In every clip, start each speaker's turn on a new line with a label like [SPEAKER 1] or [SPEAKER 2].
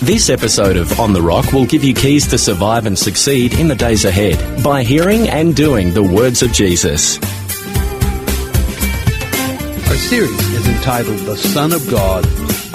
[SPEAKER 1] This episode of On the Rock will give you keys to survive and succeed in the days ahead by hearing and doing the words of Jesus.
[SPEAKER 2] Our series is entitled The Son of God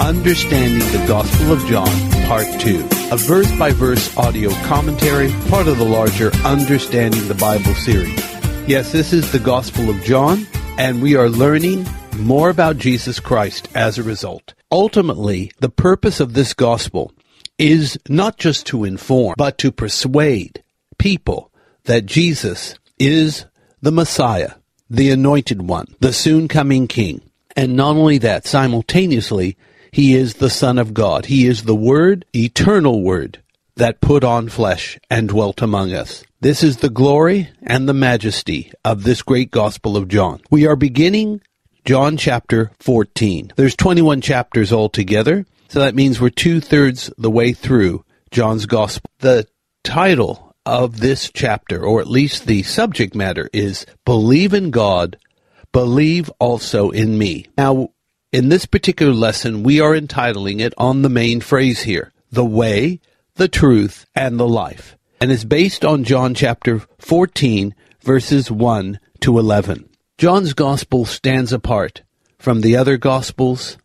[SPEAKER 2] Understanding the Gospel of John, Part 2, a verse by verse audio commentary, part of the larger Understanding the Bible series. Yes, this is the Gospel of John, and we are learning more about Jesus Christ as a result. Ultimately, the purpose of this gospel is not just to inform, but to persuade people that Jesus is the Messiah, the anointed one, the soon coming King. And not only that, simultaneously, he is the Son of God. He is the Word, eternal Word, that put on flesh and dwelt among us. This is the glory and the majesty of this great Gospel of John. We are beginning John chapter 14. There's 21 chapters altogether, so that means we're two thirds the way through John's Gospel. The title of this chapter, or at least the subject matter, is Believe in God, Believe also in Me. Now, in this particular lesson, we are entitling it on the main phrase here the way, the truth, and the life. And is based on John chapter 14, verses 1 to 11. John's gospel stands apart from the other gospels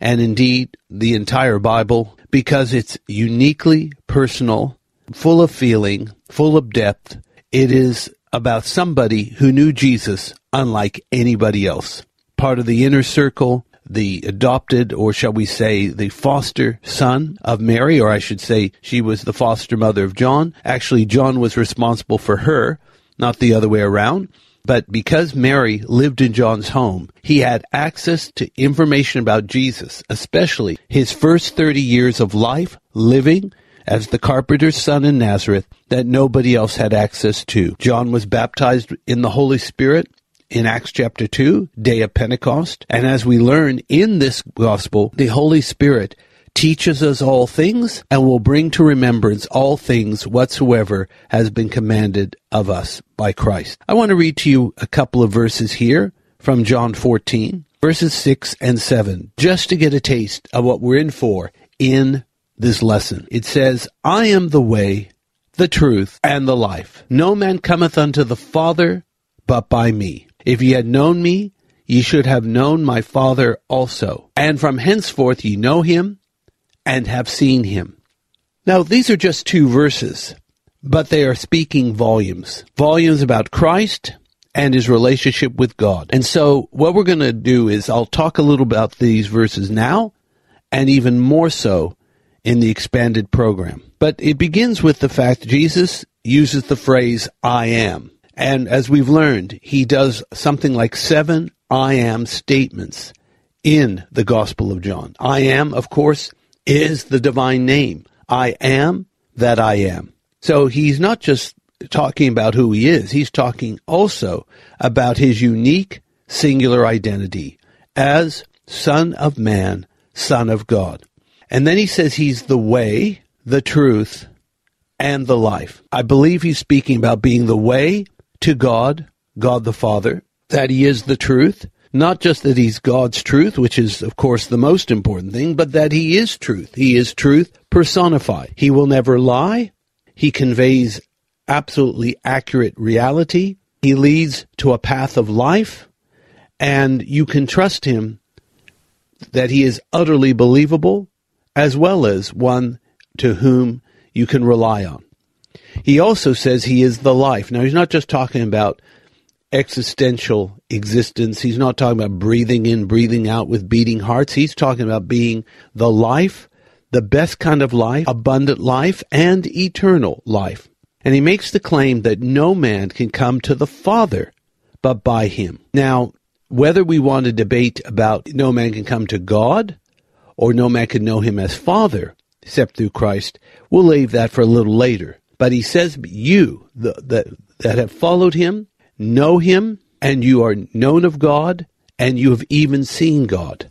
[SPEAKER 2] and indeed the entire Bible because it's uniquely personal, full of feeling, full of depth. It is about somebody who knew Jesus unlike anybody else. Part of the inner circle, the adopted, or shall we say, the foster son of Mary, or I should say, she was the foster mother of John. Actually, John was responsible for her, not the other way around. But because Mary lived in John's home, he had access to information about Jesus, especially his first 30 years of life living as the carpenter's son in Nazareth that nobody else had access to. John was baptized in the Holy Spirit in Acts chapter 2, day of Pentecost. And as we learn in this gospel, the Holy Spirit teaches us all things and will bring to remembrance all things whatsoever has been commanded of us by Christ. I want to read to you a couple of verses here from John 14, verses 6 and 7, just to get a taste of what we're in for in this lesson. It says, I am the way, the truth, and the life. No man cometh unto the Father but by me. If ye had known me, ye should have known my Father also. And from henceforth ye know him and have seen him. Now, these are just two verses, but they are speaking volumes. Volumes about Christ and his relationship with God. And so, what we're going to do is I'll talk a little about these verses now, and even more so in the expanded program. But it begins with the fact Jesus uses the phrase, I am. And as we've learned, he does something like seven I am statements in the Gospel of John. I am, of course, is the divine name. I am that I am. So he's not just talking about who he is, he's talking also about his unique singular identity as Son of Man, Son of God. And then he says he's the way, the truth, and the life. I believe he's speaking about being the way to God, God the Father, that he is the truth, not just that he's God's truth, which is, of course, the most important thing, but that he is truth. He is truth personified. He will never lie. He conveys absolutely accurate reality. He leads to a path of life, and you can trust him that he is utterly believable, as well as one to whom you can rely on. He also says he is the life. Now, he's not just talking about existential existence. He's not talking about breathing in, breathing out with beating hearts. He's talking about being the life, the best kind of life, abundant life, and eternal life. And he makes the claim that no man can come to the Father but by him. Now, whether we want to debate about no man can come to God or no man can know him as Father except through Christ, we'll leave that for a little later. But he says, You the, the, that have followed him, know him, and you are known of God, and you have even seen God.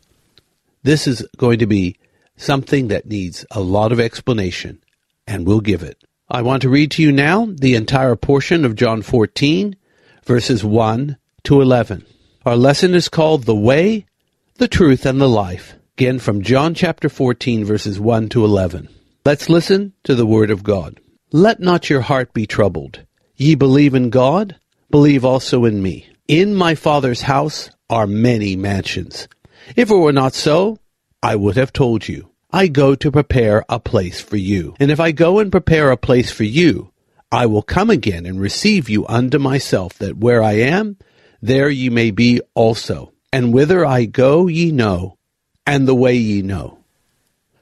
[SPEAKER 2] This is going to be something that needs a lot of explanation, and we'll give it. I want to read to you now the entire portion of John 14, verses 1 to 11. Our lesson is called The Way, the Truth, and the Life. Again, from John chapter 14, verses 1 to 11. Let's listen to the Word of God. Let not your heart be troubled. Ye believe in God, believe also in me. In my Father's house are many mansions. If it were not so, I would have told you. I go to prepare a place for you. And if I go and prepare a place for you, I will come again and receive you unto myself, that where I am, there ye may be also. And whither I go ye know, and the way ye know.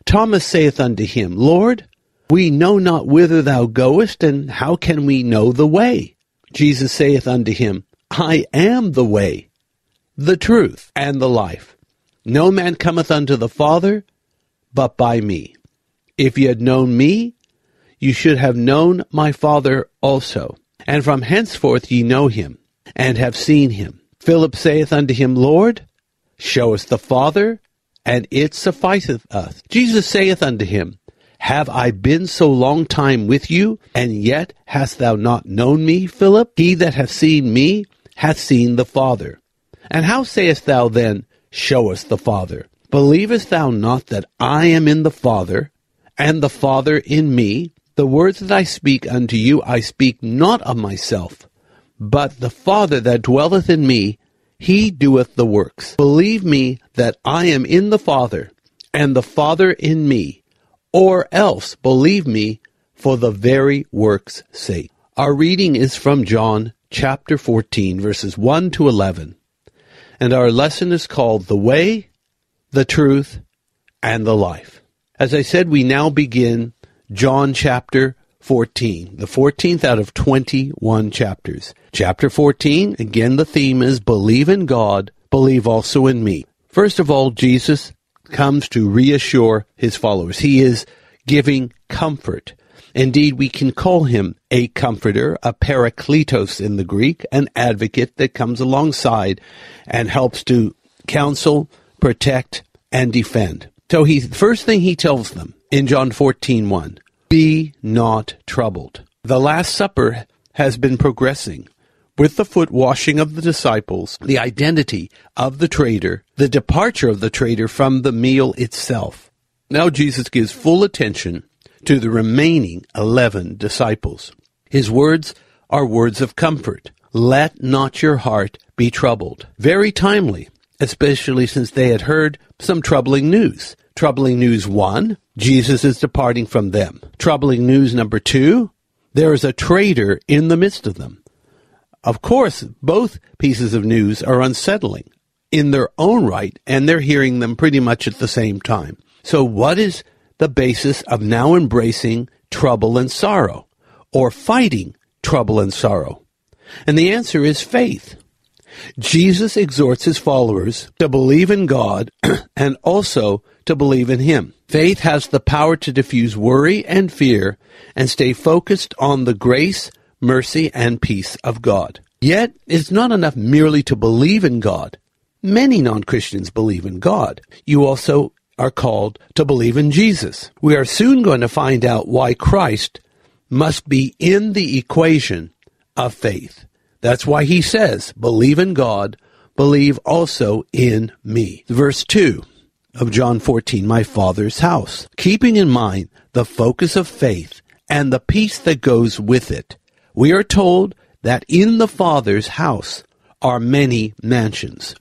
[SPEAKER 2] Thomas saith unto him, Lord, we know not whither thou goest, and how can we know the way? Jesus saith unto him, I am the way, the truth, and the life. No man cometh unto the Father but by me. If ye had known me, you should have known my Father also. And from henceforth ye know him, and have seen him. Philip saith unto him, Lord, show us the Father, and it sufficeth us. Jesus saith unto him, Have I been so long time with you, and yet hast thou not known me, Philip? He that hath seen me hath seen the Father. And how sayest thou then, Show us the Father? Believest thou not that I am in the Father, and the Father in me? The words that I speak unto you, I speak not of myself, but the Father that dwelleth in me, he doeth the works. Believe me that I am in the Father, and the Father in me, or else believe me for the very works' sake. Our reading is from John chapter 14, verses 1 to 11. And our lesson is called The Way, the Truth, and the Life. As I said, we now begin John chapter 14, the 14th out of 21 chapters. Chapter 14, again, the theme is Believe in God, believe also in me. First of all, Jesus comes to reassure his followers. He is giving comfort. Indeed, we can call him a comforter, a parakletos in the Greek, an advocate that comes alongside and helps to counsel, protect, and defend. So he, first thing he tells them in John 14, 1, be not troubled. The Last Supper has been progressing with the foot washing of the disciples, the identity of the traitor, the departure of the traitor from the meal itself. Now Jesus gives full attention to the remaining 11 disciples. His words are words of comfort. Let not your heart be troubled. Very timely, especially since they had heard some troubling news. Troubling news one, Jesus is departing from them. Troubling news number two, there is a traitor in the midst of them. Of course, both pieces of news are unsettling in their own right, and they're hearing them pretty much at the same time. So, what is the basis of now embracing trouble and sorrow or fighting trouble and sorrow? And the answer is faith. Jesus exhorts his followers to believe in God and also to believe in him. Faith has the power to diffuse worry and fear and stay focused on the grace, mercy, and peace of God. Yet, it's not enough merely to believe in God. Many non Christians believe in God. You also are called to believe in Jesus. We are soon going to find out why Christ must be in the equation of faith. That's why he says, believe in God, believe also in me. Verse 2 of John 14, my Father's house. Keeping in mind the focus of faith and the peace that goes with it, we are told that in the Father's house are many mansions.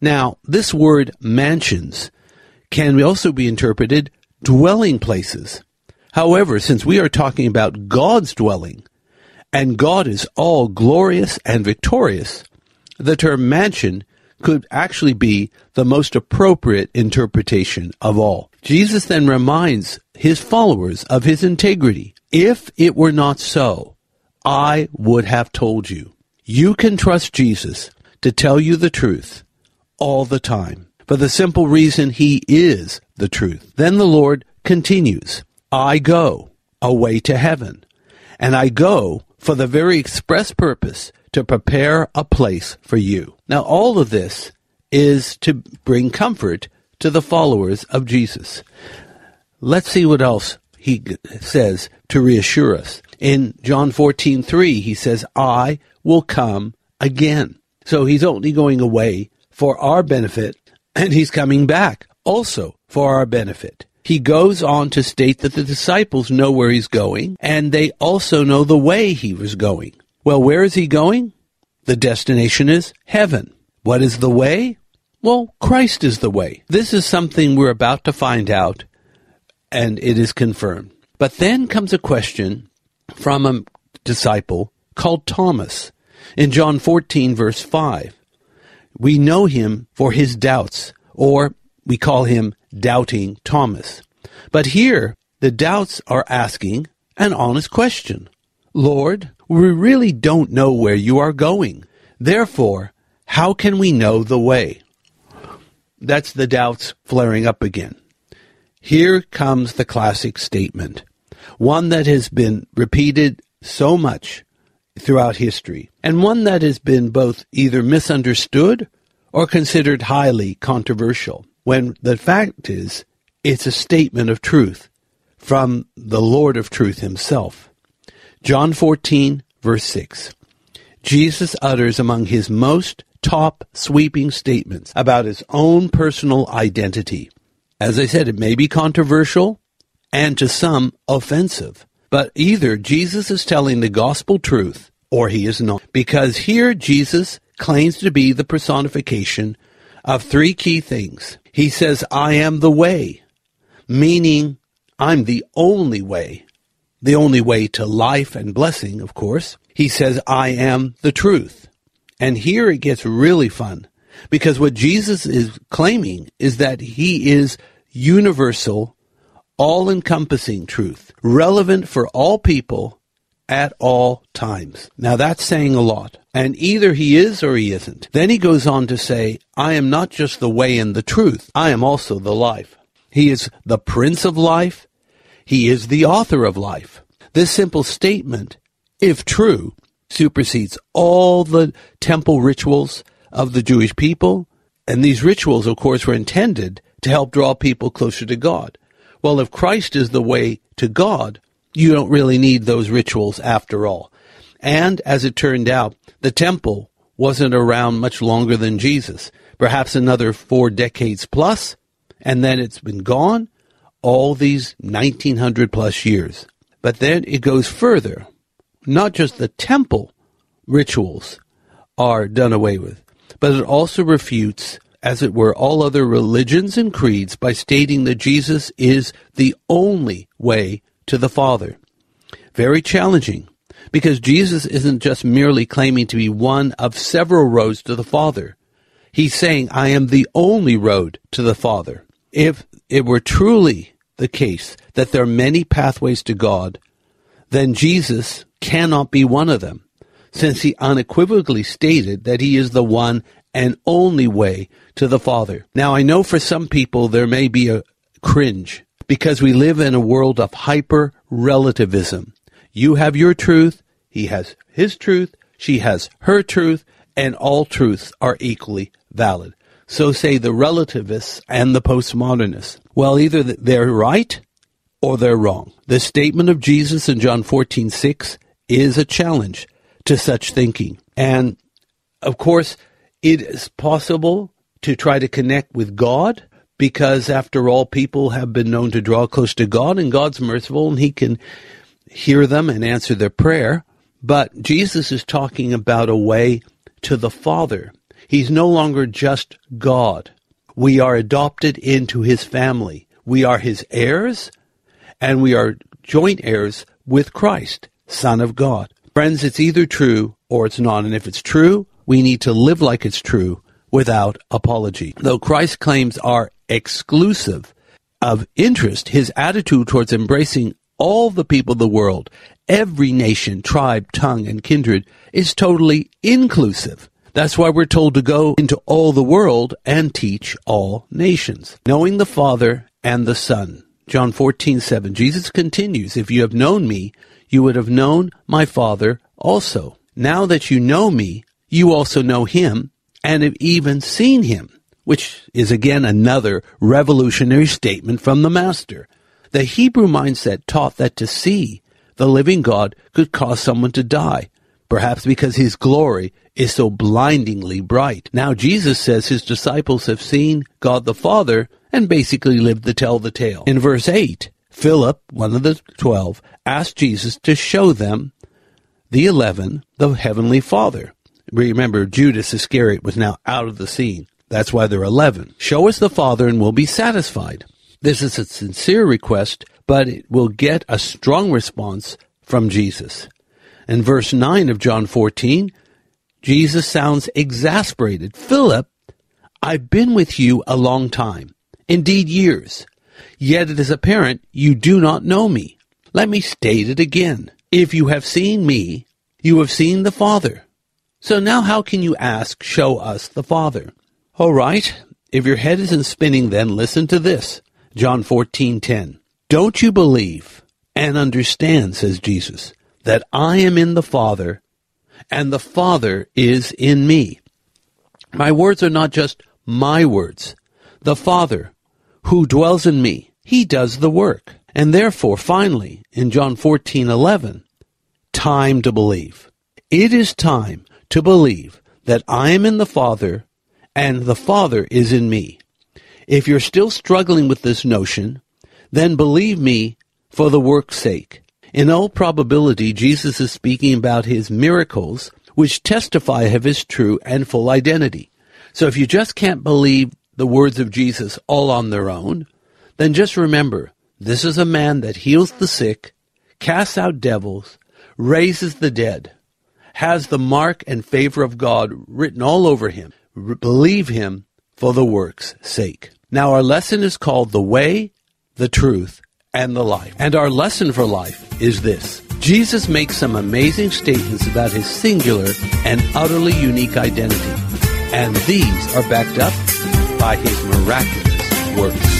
[SPEAKER 2] Now, this word mansions can also be interpreted dwelling places. However, since we are talking about God's dwelling, and God is all glorious and victorious, the term mansion could actually be the most appropriate interpretation of all. Jesus then reminds his followers of his integrity. If it were not so, I would have told you. You can trust Jesus to tell you the truth all the time for the simple reason he is the truth. Then the Lord continues, I go away to heaven, and I go for the very express purpose to prepare a place for you. Now, all of this is to bring comfort to the followers of Jesus. Let's see what else he says to reassure us. In John 14, 3, he says, I will come again. So he's only going away for our benefit, and he's coming back also for our benefit. He goes on to state that the disciples know where he's going, and they also know the way he was going. Well, where is he going? The destination is heaven. What is the way? Well, Christ is the way. This is something we're about to find out, and it is confirmed. But then comes a question from a disciple called Thomas in John 14, verse 5. We know him for his doubts, or we call him Doubting Thomas. But here, the doubts are asking an honest question Lord, we really don't know where you are going. Therefore, how can we know the way? That's the doubts flaring up again. Here comes the classic statement, one that has been repeated so much throughout history, and one that has been both either misunderstood or considered highly controversial, when the fact is, it's a statement of truth from the Lord of truth himself. John 14, verse 6. Jesus utters among his most top sweeping statements about his own personal identity. As I said, it may be controversial and to some offensive, but either Jesus is telling the gospel truth or he is not. Because here Jesus claims to be the personification of three key things. He says, I am the way, meaning I'm the only way the only way to life and blessing, of course. He says, I am the truth. And here it gets really fun because what Jesus is claiming is that he is universal, all encompassing truth, relevant for all people at all times. Now that's saying a lot. And either he is or he isn't. Then he goes on to say, I am not just the way and the truth, I am also the life. He is the Prince of Life, he is the author of life. This simple statement, if true, supersedes all the temple rituals of the Jewish people. And these rituals, of course, were intended to help draw people closer to God. Well, if Christ is the way to God, you don't really need those rituals after all. And as it turned out, the temple wasn't around much longer than Jesus, perhaps another four decades plus, and then it's been gone all these 1900 plus years. But then it goes further. Not just the temple rituals are done away with, but it also refutes, as it were, all other religions and creeds by stating that Jesus is the only way to the Father. Very challenging, because Jesus isn't just merely claiming to be one of several roads to the Father. He's saying, I am the only road to the Father. If it were truly the case that there are many pathways to God, then Jesus cannot be one of them, since he unequivocally stated that he is the one and only way to the Father. Now, I know for some people there may be a cringe because we live in a world of hyper relativism. You have your truth, he has his truth, she has her truth, and all truths are equally valid. So say the relativists and the postmodernists. Well, either they're right or they're wrong. The statement of Jesus in John 14, 6 is a challenge to such thinking. And of course, it is possible to try to connect with God because after all, people have been known to draw close to God and God's merciful and he can hear them and answer their prayer. But Jesus is talking about a way to the Father. He's no longer just God. We are adopted into his family. We are his heirs and we are joint heirs with Christ, Son of God. Friends, it's either true or it's not. And if it's true, we need to live like it's true without apology. Though Christ's claims are exclusive of interest, his attitude towards embracing all the people of the world, every nation, tribe, tongue, and kindred, is totally inclusive. That's why we're told to go into all the world and teach all nations, knowing the Father and the Son. John 14, 7. Jesus continues, If you have known me, you would have known my Father also. Now that you know me, you also know him and have even seen him, which is again another revolutionary statement from the Master. The Hebrew mindset taught that to see the living God could cause someone to die, perhaps because his glory is so blindingly bright. Now Jesus says his disciples have seen God the Father and basically lived to tell the tale. In verse 8, Philip, one of the twelve, asked Jesus to show them, the eleven, the heavenly Father. Remember, Judas Iscariot was now out of the scene. That's why there are eleven. Show us the Father and we'll be satisfied. This is a sincere request, but it will get a strong response from Jesus. In verse 9 of John 14, Jesus sounds exasperated. Philip, I've been with you a long time, indeed years, yet it is apparent you do not know me. Let me state it again. If you have seen me, you have seen the Father. So now how can you ask, show us the Father? All right, if your head isn't spinning then listen to this. John 14:10. Don't you believe and understand, says Jesus, that I am in the Father and the Father is in me. My words are not just my words. The Father, who dwells in me, he does the work. And therefore, finally, in John 14:11, time to believe. It is time to believe that I am in the Father and the Father is in me. If you're still struggling with this notion, then believe me for the work's sake. In all probability, Jesus is speaking about his miracles, which testify of his true and full identity. So if you just can't believe the words of Jesus all on their own, then just remember, this is a man that heals the sick, casts out devils, raises the dead, has the mark and favor of God written all over him. Believe him for the work's sake. Now our lesson is called the way, the truth, and the life. And our lesson for life is this. Jesus makes some amazing statements about his singular and utterly unique identity. And these are backed up by his miraculous works.